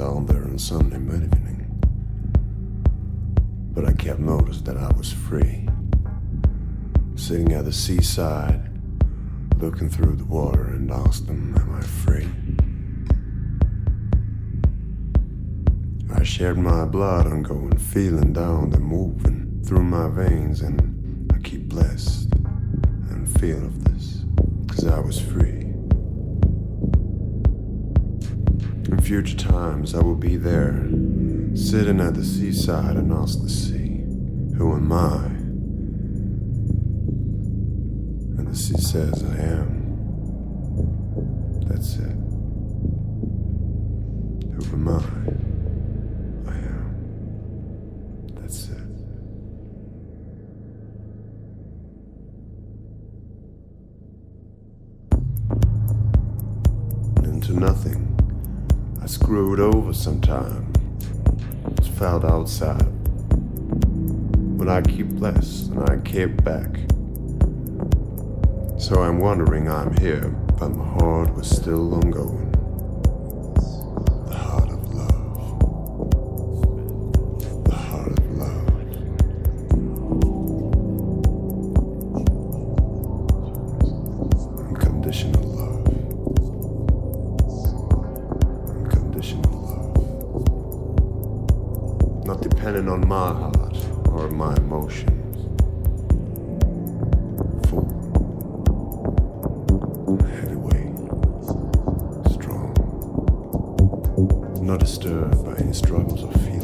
down there on Sunday evening. But I kept notice that I was free. Sitting at the seaside, looking through the water and asked them, Am I free? I shared my blood and going, feeling down and moving through my veins, and I keep blessed and feel of this, cause I was free. Future times, I will be there, sitting at the seaside and ask the sea, Who am I? And the sea says, Not disturbed by any struggles or feelings.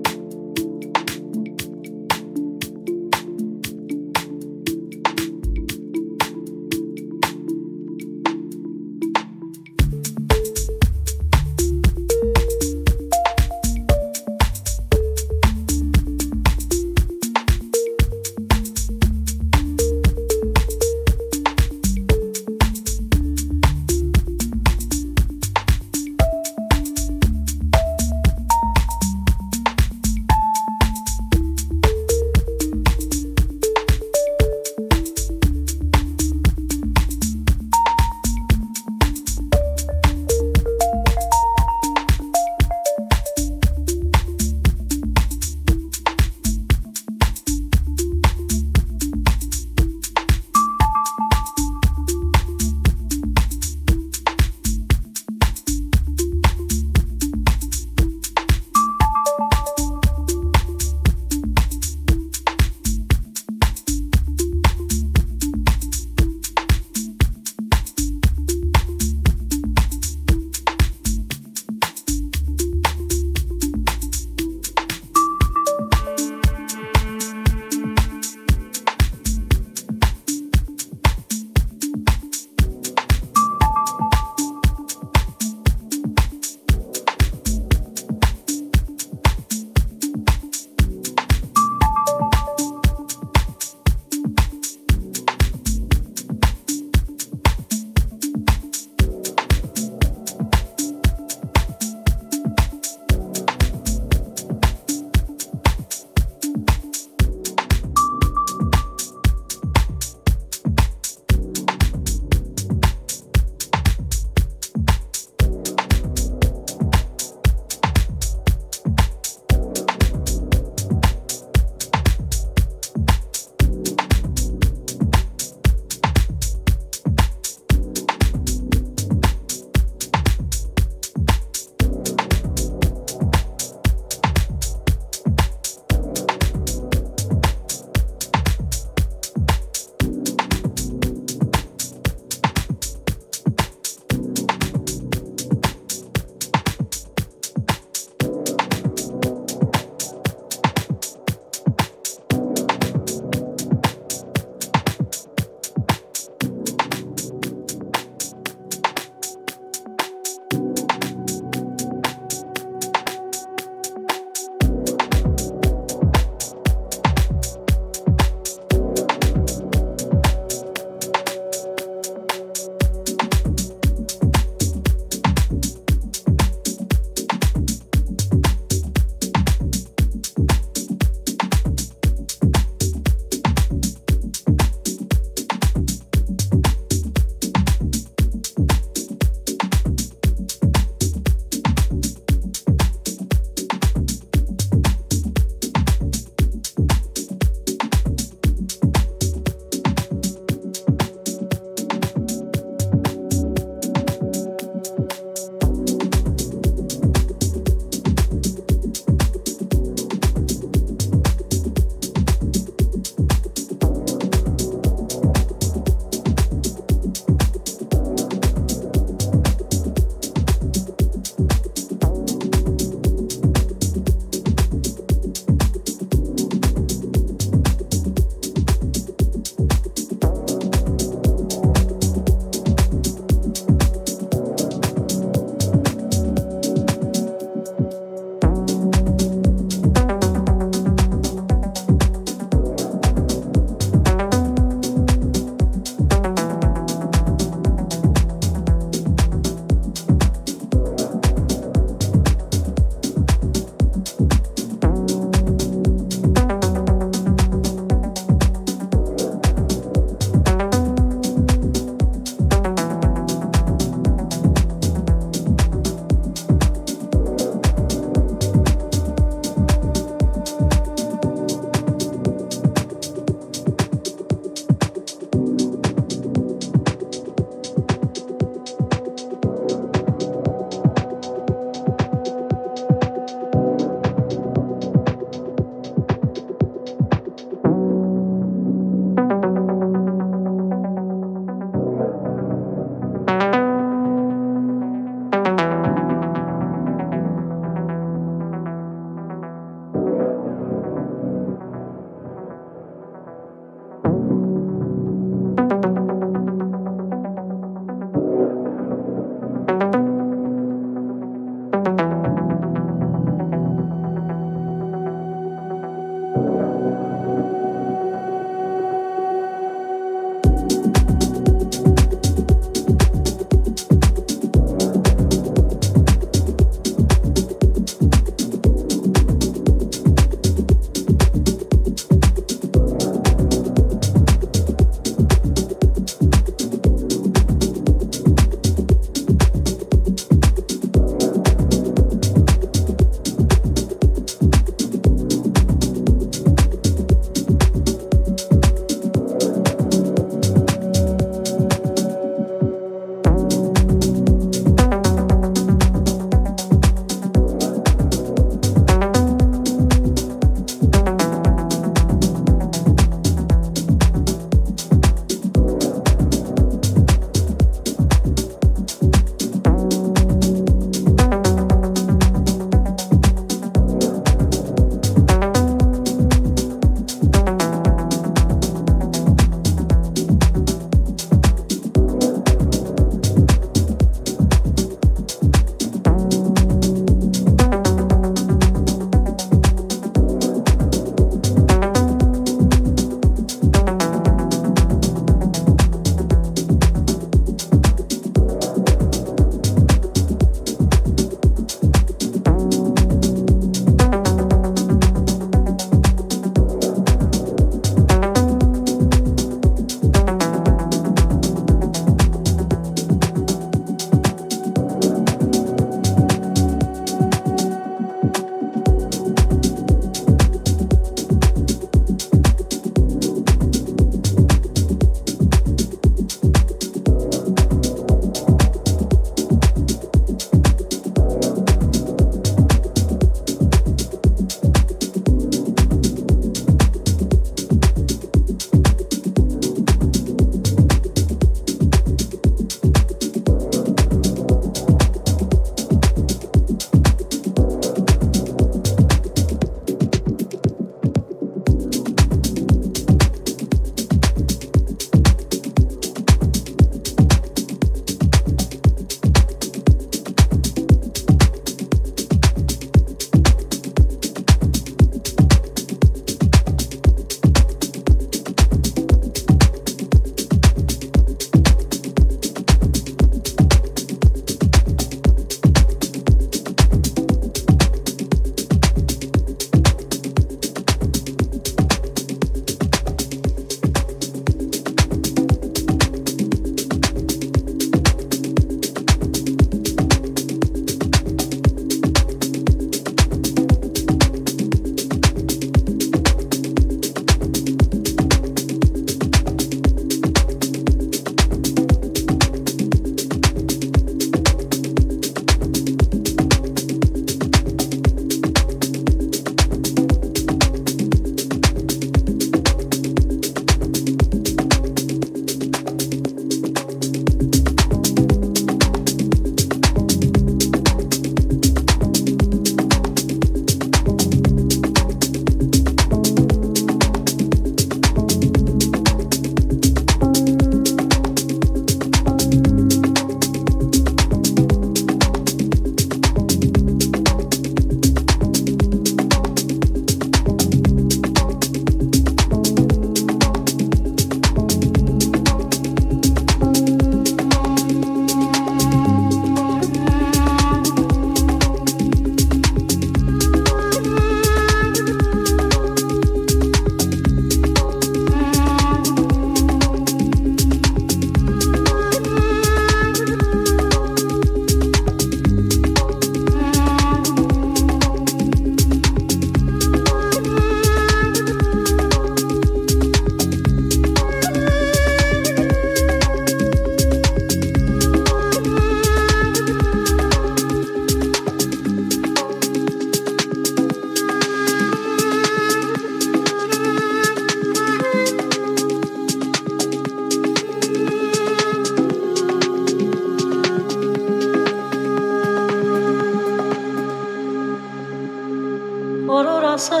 ասեմ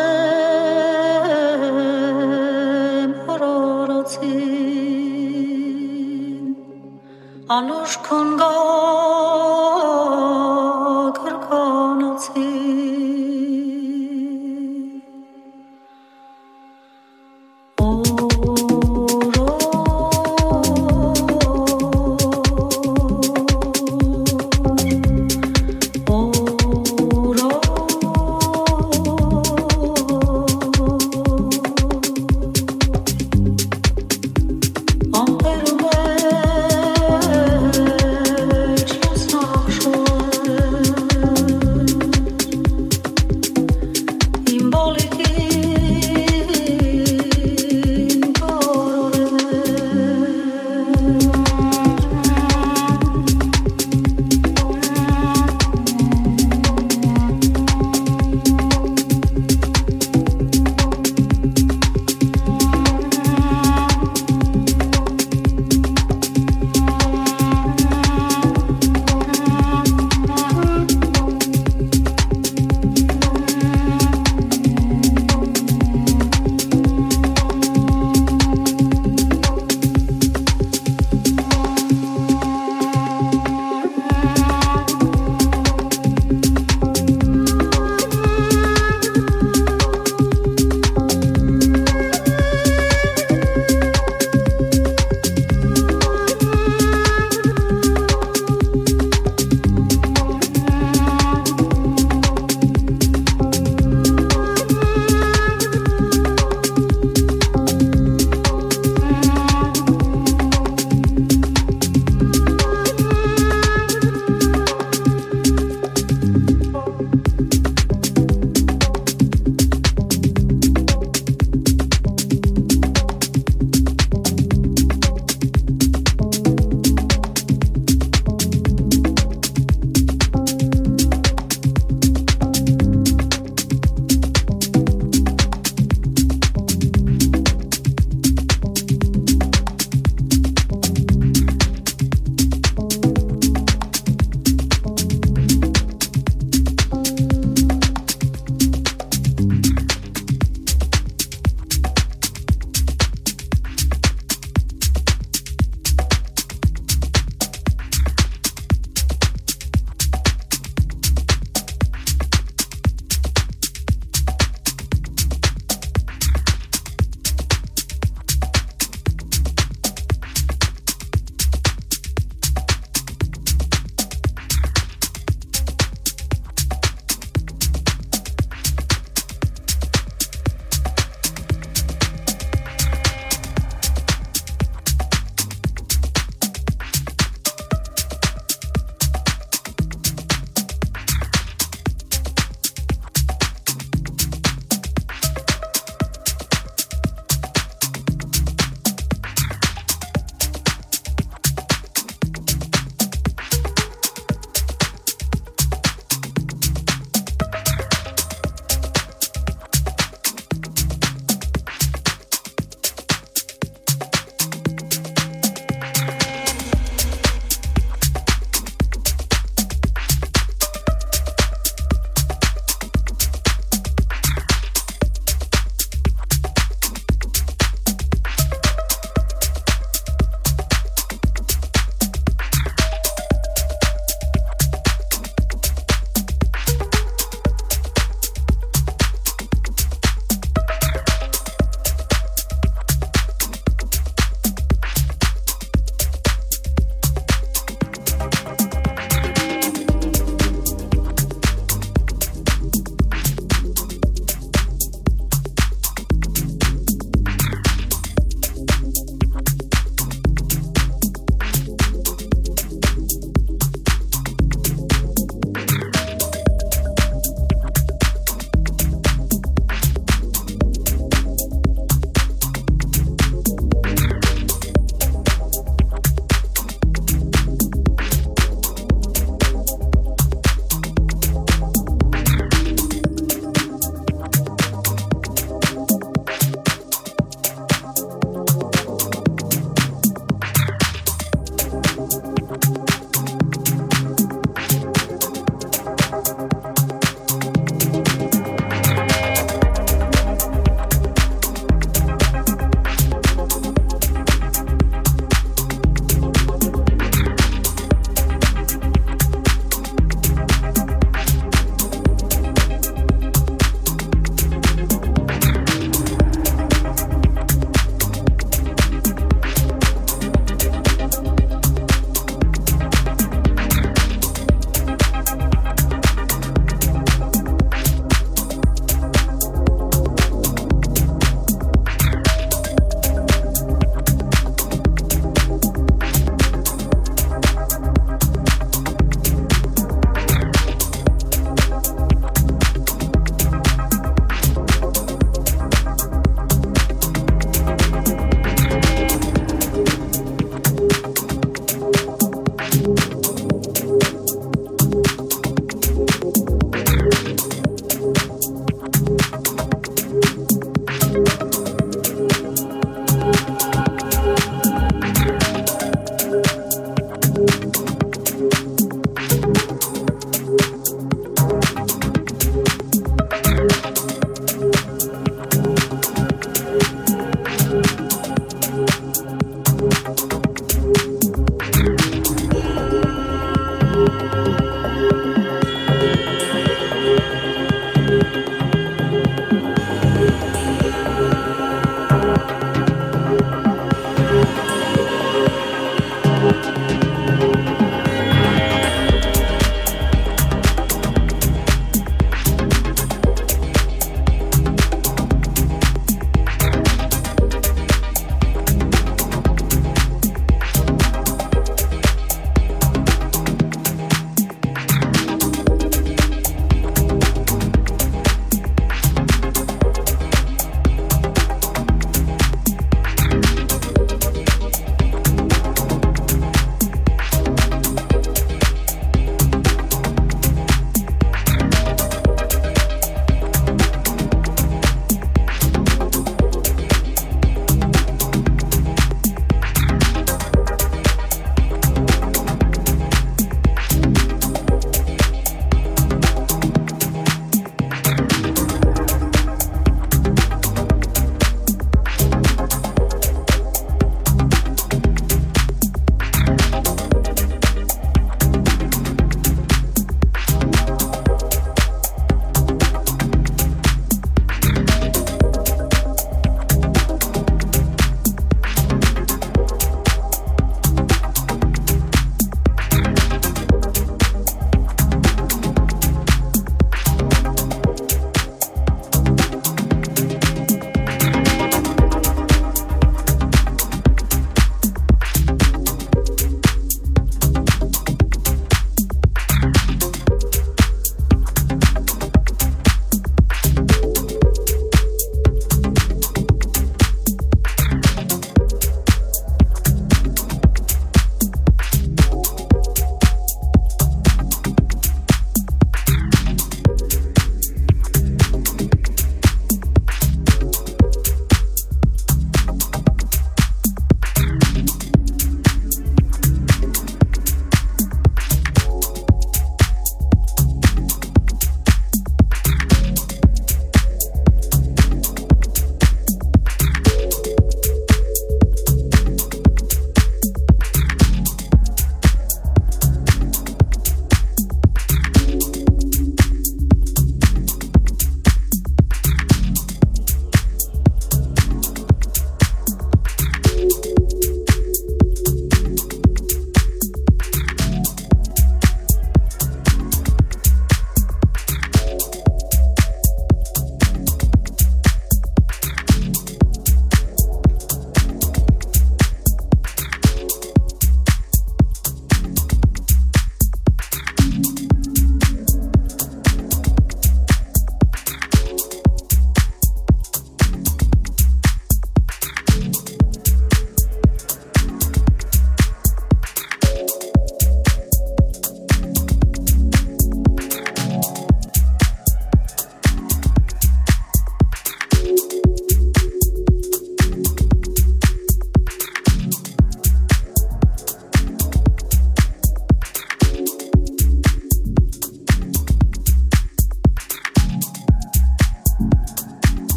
հորորոցին անուշ քոնգո